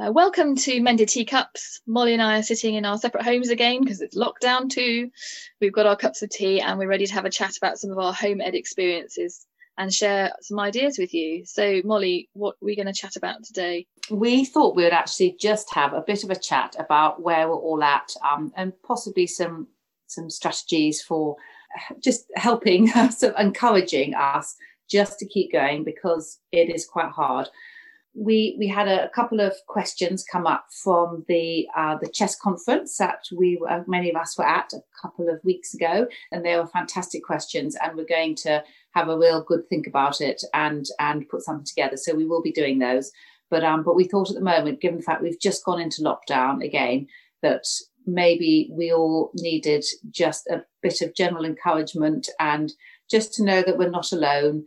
Uh, welcome to Mended Teacups. Molly and I are sitting in our separate homes again because it's lockdown too. We've got our cups of tea and we're ready to have a chat about some of our home ed experiences and share some ideas with you. So, Molly, what are we going to chat about today? We thought we would actually just have a bit of a chat about where we're all at um, and possibly some some strategies for just helping us, encouraging us just to keep going because it is quite hard we we had a, couple of questions come up from the uh, the chess conference that we uh, many of us were at a couple of weeks ago, and they were fantastic questions. And we're going to have a real good think about it and and put something together. So we will be doing those. But um, but we thought at the moment, given the fact we've just gone into lockdown again, that maybe we all needed just a bit of general encouragement and just to know that we're not alone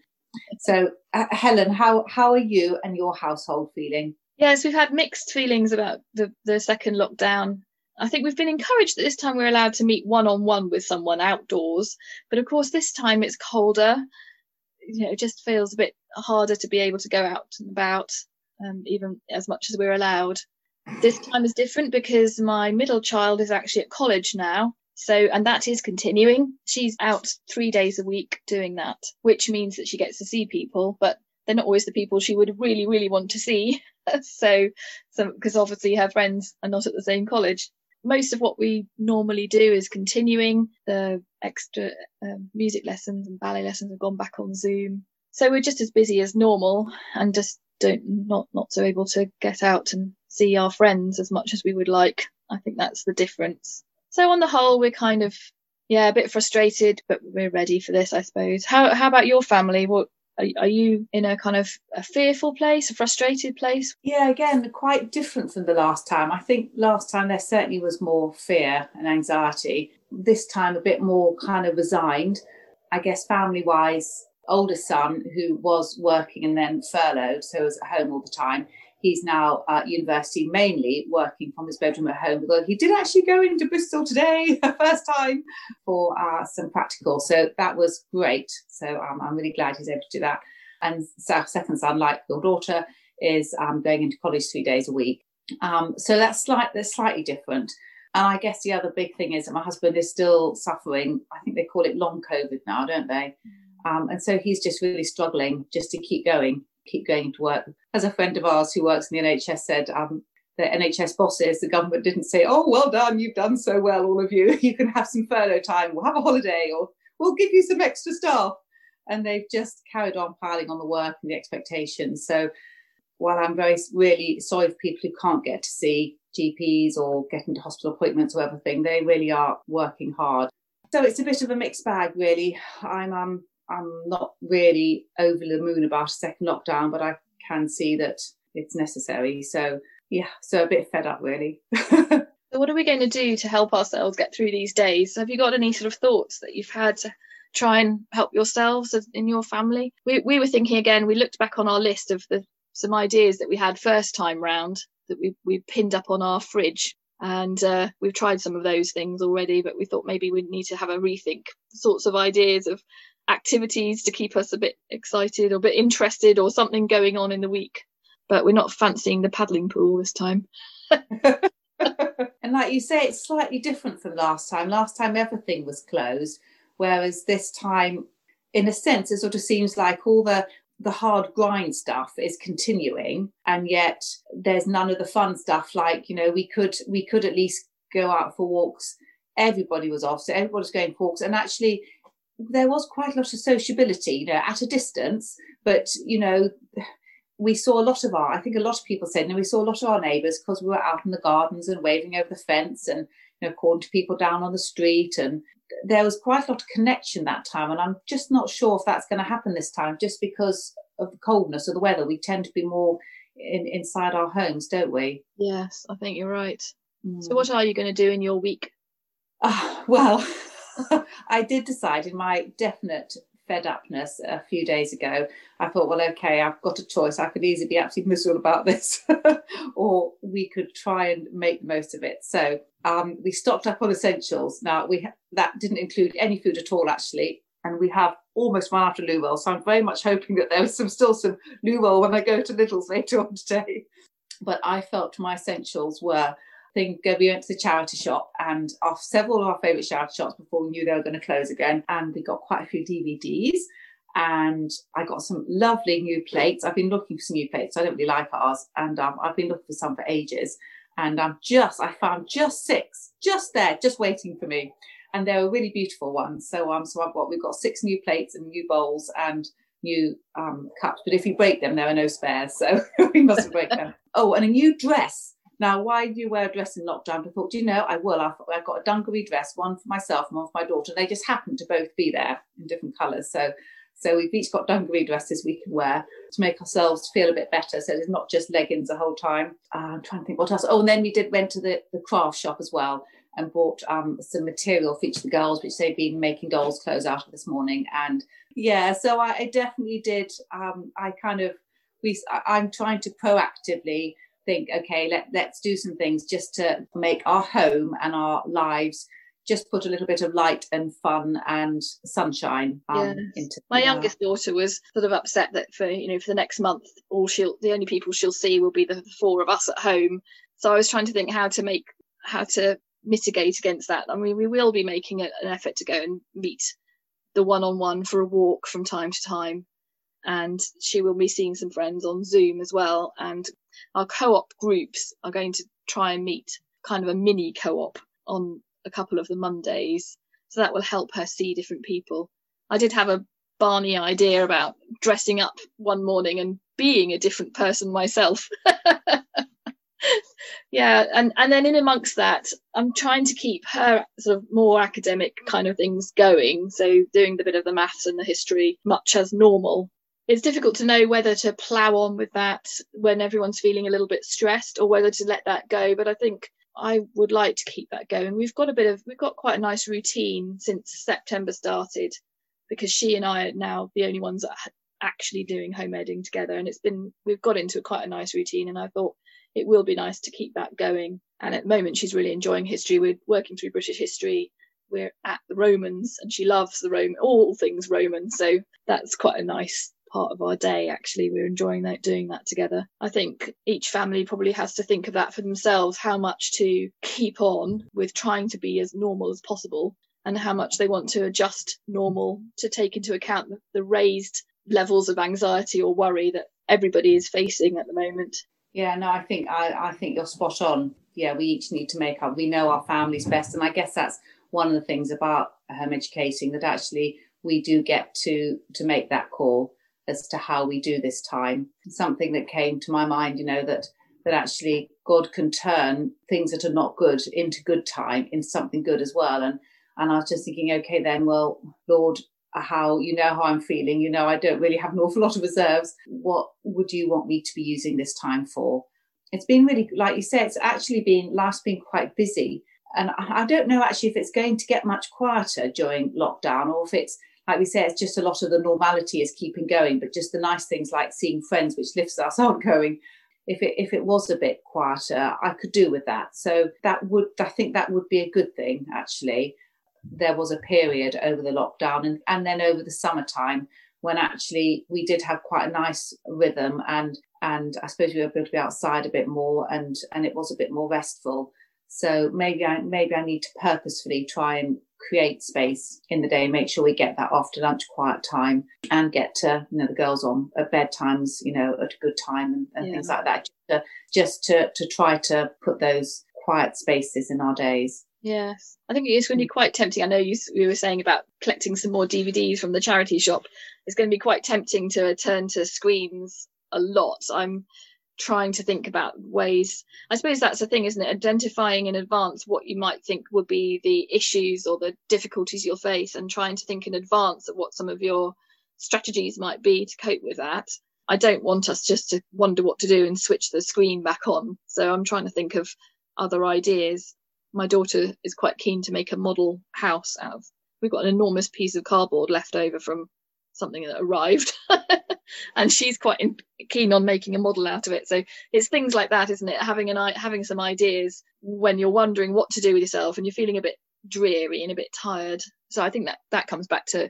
so, uh, Helen, how how are you and your household feeling? Yes, we've had mixed feelings about the the second lockdown. I think we've been encouraged that this time we're allowed to meet one on one with someone outdoors, but of course this time it's colder. You know, it just feels a bit harder to be able to go out and about, um, even as much as we're allowed. This time is different because my middle child is actually at college now, so, and that is continuing. She's out three days a week doing that, which means that she gets to see people, but they're not always the people she would really, really want to see. so, because obviously her friends are not at the same college. Most of what we normally do is continuing. The extra um, music lessons and ballet lessons have gone back on Zoom. So we're just as busy as normal and just don't not not so able to get out and see our friends as much as we would like. I think that's the difference. So on the whole, we're kind of yeah a bit frustrated, but we're ready for this, I suppose. How how about your family? What are, you in a kind of a fearful place, a frustrated place? Yeah, again, quite different from the last time. I think last time there certainly was more fear and anxiety. This time, a bit more kind of resigned. I guess family wise, older son who was working and then furloughed, so was at home all the time He's now at university, mainly working from his bedroom at home. Although he did actually go into Bristol today, first time, for uh, some practical. So that was great. So um, I'm really glad he's able to do that. And second son, like your daughter, is um, going into college three days a week. Um, so that's, slight, that's slightly different. And I guess the other big thing is that my husband is still suffering. I think they call it long COVID now, don't they? Mm. Um, and so he's just really struggling just to keep going keep going to work. As a friend of ours who works in the NHS said, um, the NHS bosses, the government didn't say, "Oh, well done, you've done so well, all of you. You can have some furlough time. We'll have a holiday, or we'll give you some extra staff." And they've just carried on piling on the work and the expectations. So, while I'm very really sorry for people who can't get to see GPs or get into hospital appointments or everything, they really are working hard. So it's a bit of a mixed bag, really. I'm um, I'm not really over the moon about a second lockdown, but I can see that it's necessary. So yeah, so a bit fed up really. so what are we going to do to help ourselves get through these days? Have you got any sort of thoughts that you've had to try and help yourselves in your family? We we were thinking again. We looked back on our list of the some ideas that we had first time round that we we pinned up on our fridge and uh, we've tried some of those things already but we thought maybe we'd need to have a rethink sorts of ideas of activities to keep us a bit excited or a bit interested or something going on in the week. But we're not fancying the paddling pool this time. and like you say, it's slightly different from last time. Last time everything was closed, whereas this time, in a sense, it sort of seems like all the the hard grind stuff is continuing and yet there's none of the fun stuff like you know we could we could at least go out for walks everybody was off so everybody's going for walks and actually there was quite a lot of sociability, you know, at a distance, but you know, we saw a lot of our, I think a lot of people said, you know, we saw a lot of our neighbours because we were out in the gardens and waving over the fence and, you know, calling to people down on the street. And there was quite a lot of connection that time. And I'm just not sure if that's going to happen this time, just because of the coldness of the weather. We tend to be more in, inside our homes, don't we? Yes, I think you're right. Mm. So, what are you going to do in your week? Uh, well, I did decide in my definite fed upness a few days ago, I thought, well, okay, I've got a choice. I could easily be absolutely miserable about this, or we could try and make the most of it. So um, we stocked up on essentials. Now we ha- that didn't include any food at all, actually, and we have almost run out of Luwell. So I'm very much hoping that there's some still some Luwell when I go to Lidl's later on today. but I felt my essentials were thing go we went to the charity shop and off several of our favourite charity shops before we knew they were going to close again and we got quite a few DVDs and I got some lovely new plates. I've been looking for some new plates. I don't really like ours, and um, I've been looking for some for ages. And I'm just, I found just six, just there, just waiting for me, and they were really beautiful ones. So um, so I've got we've got six new plates and new bowls and new um cups. But if you break them, there are no spares, so we mustn't break them. Oh, and a new dress. Now, why do you wear a dress in lockdown? I thought, do you know, I will. I've, I've got a dungaree dress, one for myself and one for my daughter. They just happen to both be there in different colours. So so we've each got dungaree dresses we can wear to make ourselves feel a bit better. So it's not just leggings the whole time. Uh, I'm trying to think what else. Oh, and then we did went to the, the craft shop as well and bought um, some material for each of the girls, which they've been making dolls' clothes out of this morning. And yeah, so I, I definitely did. Um, I kind of we. I'm trying to proactively think. Okay, let let's do some things just to make our home and our lives just put a little bit of light and fun and sunshine um, yes. into my youngest daughter was sort of upset that for you know for the next month all she'll the only people she'll see will be the four of us at home so i was trying to think how to make how to mitigate against that i mean we will be making an effort to go and meet the one-on-one for a walk from time to time and she will be seeing some friends on zoom as well and our co-op groups are going to try and meet kind of a mini co-op on a couple of the Mondays. So that will help her see different people. I did have a Barney idea about dressing up one morning and being a different person myself. yeah, and, and then in amongst that, I'm trying to keep her sort of more academic kind of things going. So doing the bit of the maths and the history much as normal. It's difficult to know whether to plough on with that when everyone's feeling a little bit stressed or whether to let that go. But I think I would like to keep that going. We've got a bit of we've got quite a nice routine since September started because she and I are now the only ones that actually doing home editing together and it's been we've got into quite a nice routine and I thought it will be nice to keep that going and at the moment she's really enjoying history we're working through British history we're at the Romans and she loves the Roman all things Roman so that's quite a nice part of our day actually we're enjoying that doing that together. I think each family probably has to think of that for themselves how much to keep on with trying to be as normal as possible and how much they want to adjust normal to take into account the, raised levels of anxiety or worry that everybody is facing at the moment. Yeah no i think i, I think you're spot on. Yeah we each need to make up we know our families best and i guess that's one of the things about home educating that actually we do get to to make that call as to how we do this time. Something that came to my mind, you know, that that actually God can turn things that are not good into good time, into something good as well. And and I was just thinking, okay, then, well, Lord, how you know how I'm feeling, you know, I don't really have an awful lot of reserves. What would you want me to be using this time for? It's been really, like you said, it's actually been last been quite busy. And I don't know actually if it's going to get much quieter during lockdown or if it's like we say, it's just a lot of the normality is keeping going, but just the nice things like seeing friends, which lifts us, aren't going. If it if it was a bit quieter, I could do with that. So that would I think that would be a good thing actually. There was a period over the lockdown and, and then over the summertime when actually we did have quite a nice rhythm and and I suppose we were able to be outside a bit more and and it was a bit more restful. So maybe I maybe I need to purposefully try and create space in the day, make sure we get that after lunch quiet time and get to, you know, the girls on at bedtimes, you know, at a good time and, and yeah. things like that. Just to, just to, to try to put those quiet spaces in our days. Yes, I think it is going to be quite tempting. I know you, we were saying about collecting some more DVDs from the charity shop. It's going to be quite tempting to turn to screens a lot. I'm trying to think about ways. I suppose that's the thing isn't it? Identifying in advance what you might think would be the issues or the difficulties you'll face and trying to think in advance of what some of your strategies might be to cope with that. I don't want us just to wonder what to do and switch the screen back on. So i'm trying to think of other ideas. My daughter is quite keen to make a model house out of. We've got an enormous piece of cardboard left over from something that arrived and she's quite in, keen on making a model out of it so it's things like that isn't it having an having some ideas when you're wondering what to do with yourself and you're feeling a bit dreary and a bit tired so i think that that comes back to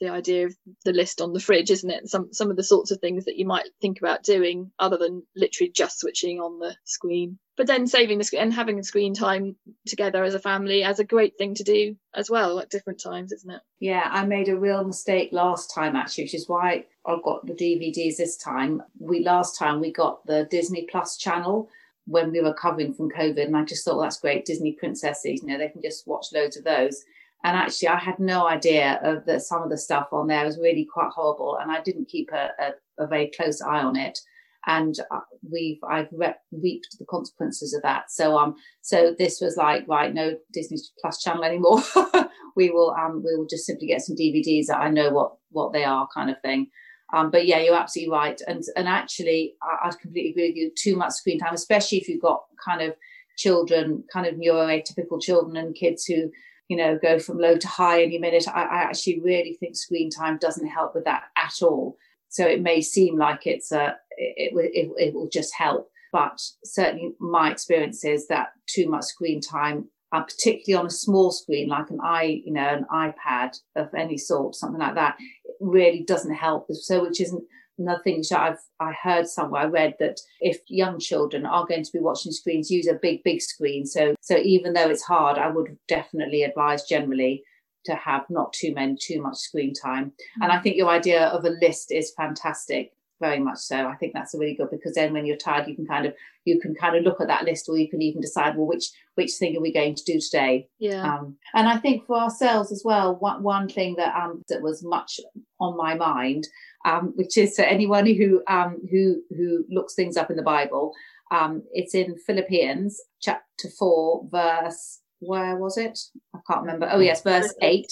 the idea of the list on the fridge, isn't it? Some some of the sorts of things that you might think about doing other than literally just switching on the screen. But then saving the screen and having screen time together as a family as a great thing to do as well at different times, isn't it? Yeah, I made a real mistake last time actually, which is why I got the DVDs this time. We last time we got the Disney Plus channel when we were recovering from COVID, and I just thought well, that's great. Disney princesses, you know, they can just watch loads of those and actually i had no idea of that some of the stuff on there was really quite horrible and i didn't keep a, a, a very close eye on it and uh, we've i've rep- reaped the consequences of that so um so this was like right no disney plus channel anymore we will um we will just simply get some dvds that i know what what they are kind of thing um, but yeah, you're absolutely right. And and actually, I, I completely agree with you. Too much screen time, especially if you've got kind of children, kind of neuroatypical children and kids who you know, go from low to high any minute. I, I actually really think screen time doesn't help with that at all. So it may seem like it's a, it, it, it will just help. But certainly my experience is that too much screen time, particularly on a small screen like an i, you know, an iPad of any sort, something like that, really doesn't help. So which isn't another thing which I've I heard somewhere I read that if young children are going to be watching screens, use a big big screen. So so even though it's hard, I would definitely advise generally to have not too many too much screen time. Mm-hmm. And I think your idea of a list is fantastic very much so i think that's really good because then when you're tired you can kind of you can kind of look at that list or you can even decide well which which thing are we going to do today yeah um, and i think for ourselves as well one, one thing that um that was much on my mind um which is for anyone who um who who looks things up in the bible um it's in philippians chapter 4 verse where was it? I can't remember. Oh yes verse 8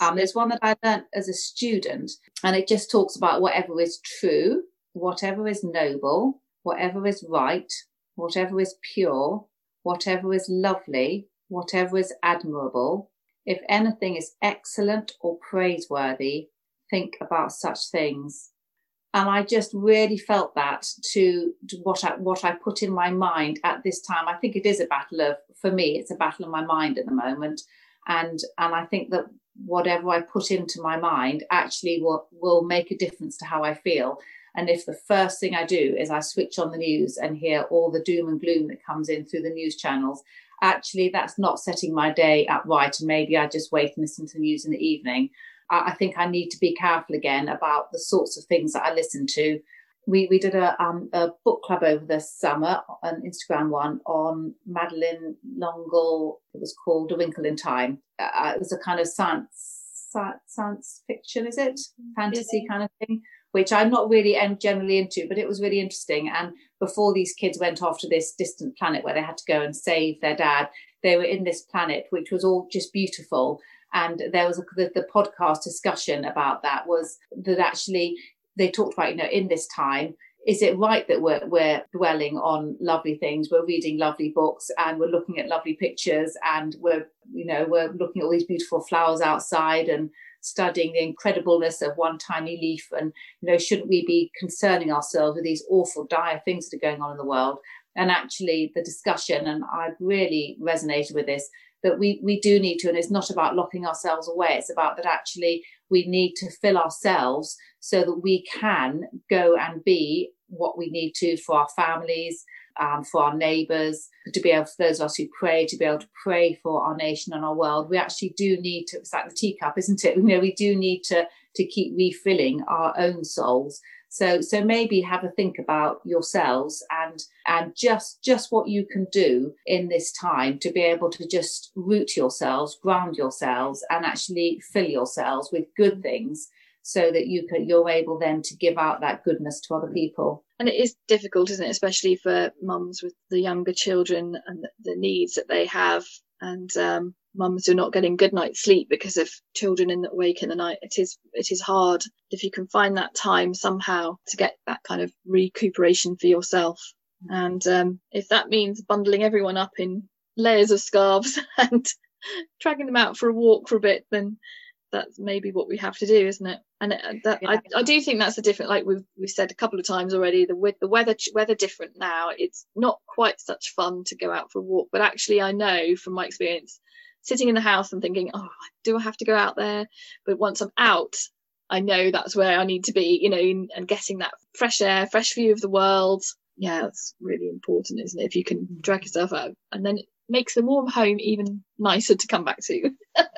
um, there's one that I learned as a student, and it just talks about whatever is true, whatever is noble, whatever is right, whatever is pure, whatever is lovely, whatever is admirable. If anything is excellent or praiseworthy, think about such things. And I just really felt that to, to what I what I put in my mind at this time. I think it is a battle of for me, it's a battle in my mind at the moment and and I think that whatever I put into my mind actually will, will make a difference to how I feel. And if the first thing I do is I switch on the news and hear all the doom and gloom that comes in through the news channels, actually that's not setting my day up right. And maybe I just wait and listen to the news in the evening. I, I think I need to be careful again about the sorts of things that I listen to we we did a um, a book club over the summer, an Instagram one on Madeleine L'Engle. It was called A Wrinkle in Time. Uh, it was a kind of science science fiction, is it fantasy kind of thing, which I'm not really and generally into, but it was really interesting. And before these kids went off to this distant planet where they had to go and save their dad, they were in this planet which was all just beautiful and there was a, the, the, podcast discussion about that was that actually they talked about, you know, in this time, is it right that we're, we're dwelling on lovely things? We're reading lovely books and we're looking at lovely pictures and we're you know we're looking at all these beautiful flowers outside and studying the incredibleness of one tiny leaf. And you know shouldn't we be concerning ourselves with these awful dire things that are going on in the world? And actually the discussion and i really resonated with this that we we do need to and it's not about locking ourselves away it's about that actually we need to fill ourselves so that we can go and be what we need to for our families um, for our neighbours, to be able, for those of us who pray, to be able to pray for our nation and our world. We actually do need to, it's like the teacup, isn't it? You know, we do need to, to keep refilling our own souls so so maybe have a think about yourselves and and just just what you can do in this time to be able to just root yourselves, ground yourselves, and actually fill yourselves with good things so that you can you're able then to give out that goodness to other people. And it is difficult isn't it? Especially for mums with the younger children and the, the needs that they have. And um, mums who are not getting good night's sleep because of children in the awake in the night. It is it is hard. If you can find that time somehow to get that kind of recuperation for yourself. And um, if that means bundling everyone up in layers of scarves and dragging them out for a walk for a bit then that's maybe what we have to do isn't it? And uh, that, yeah. I, I do think that's a different like we've we've said a couple of times already the with the weather weather different now. It's not quite such fun to go out for a walk but actually I know from my experience sitting in the house and thinking, oh, do I have to go out there? But once I'm out, I know that's where I need to be, you know, and getting that fresh air, fresh view of the world. Yeah, that's really important, isn't it? If you can mm. drag yourself out and then it makes the warm home even nicer to come back to.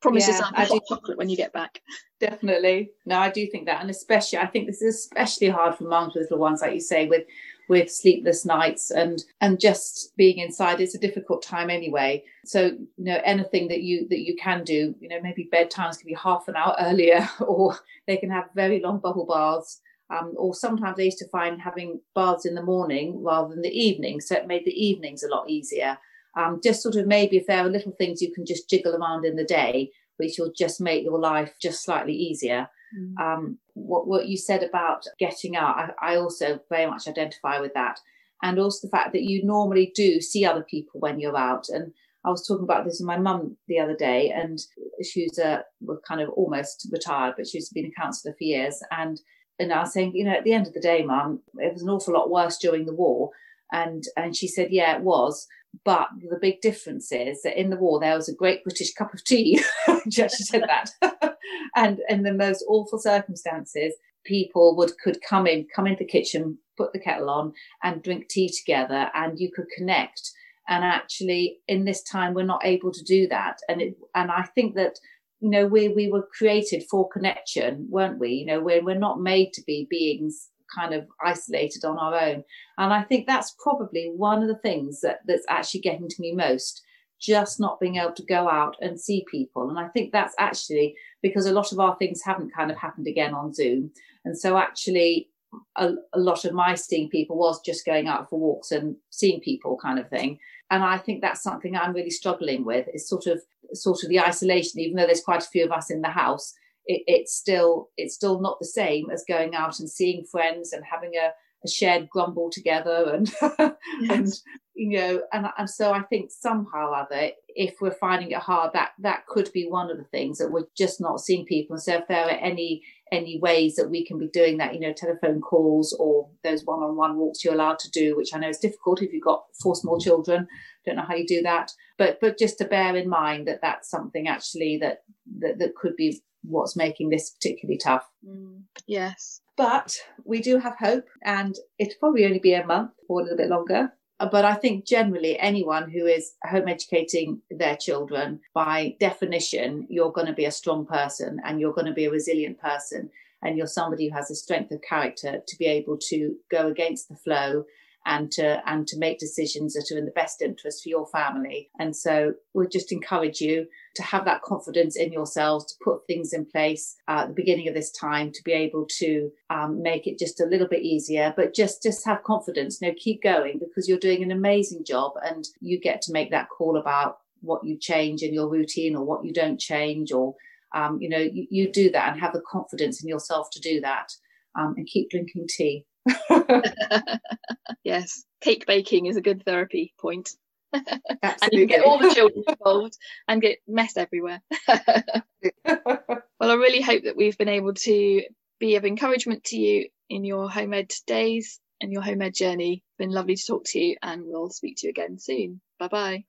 Promise yeah, yourself hot chocolate when you get back. Definitely. No, I do think that. And especially, I think this is especially hard for moms with little ones, like you say, with with sleepless nights and and just being inside it's a difficult time anyway so you know anything that you that you can do you know maybe bedtimes can be half an hour earlier or they can have very long bubble baths um, or sometimes I used to find having baths in the morning rather than the evening, so it made the evenings a lot easier. Um, just sort of maybe if there are little things you can just jiggle around in the day, which will just make your life just slightly easier. Mm. Um, what, what you said about getting out, I, I also very much identify with that. And also the fact that you normally do see other people when you're out. And I was talking about this with my mum the other day, and she's a well, kind of almost retired, but she's been a counsellor for years. And and I was saying, you know, at the end of the day, mum, it was an awful lot worse during the war. And and she said, yeah, it was. But the big difference is that in the war there was a great British cup of tea. she said that. and in the most awful circumstances, people would could come in, come into the kitchen, put the kettle on, and drink tea together, and you could connect. And actually, in this time, we're not able to do that. And it, and I think that you know we we were created for connection, weren't we? You know, we're we're not made to be beings kind of isolated on our own. And I think that's probably one of the things that, that's actually getting to me most, just not being able to go out and see people. And I think that's actually because a lot of our things haven't kind of happened again on Zoom. And so actually a, a lot of my seeing people was just going out for walks and seeing people kind of thing. And I think that's something I'm really struggling with is sort of sort of the isolation, even though there's quite a few of us in the house it, it's still it's still not the same as going out and seeing friends and having a, a shared grumble together and yes. and you know and and so I think somehow or other if we're finding it hard that that could be one of the things that we're just not seeing people and so if there are any any ways that we can be doing that you know telephone calls or those one-on-one walks you're allowed to do which I know is difficult if you've got four small children don't know how you do that but but just to bear in mind that that's something actually that that, that could be what's making this particularly tough. Mm, yes. But we do have hope, and it'll probably only be a month or a little bit longer. But I think generally, anyone who is home educating their children, by definition, you're going to be a strong person and you're going to be a resilient person. And you're somebody who has a strength of character to be able to go against the flow and to and to make decisions that are in the best interest for your family. And so we just encourage you to have that confidence in yourselves to put things in place at the beginning of this time to be able to um, make it just a little bit easier. But just just have confidence. You know, keep going because you're doing an amazing job, and you get to make that call about what you change in your routine or what you don't change or um, you know you, you, do that and have the confidence in yourself to do that um, and keep drinking tea yes, cake baking is a good therapy point. and you get all the children involved and get mess everywhere. well, I really hope that we've been able to be of encouragement to you in your home ed days and your home ed journey. It's been lovely to talk to you, and we'll speak to you again soon. Bye bye.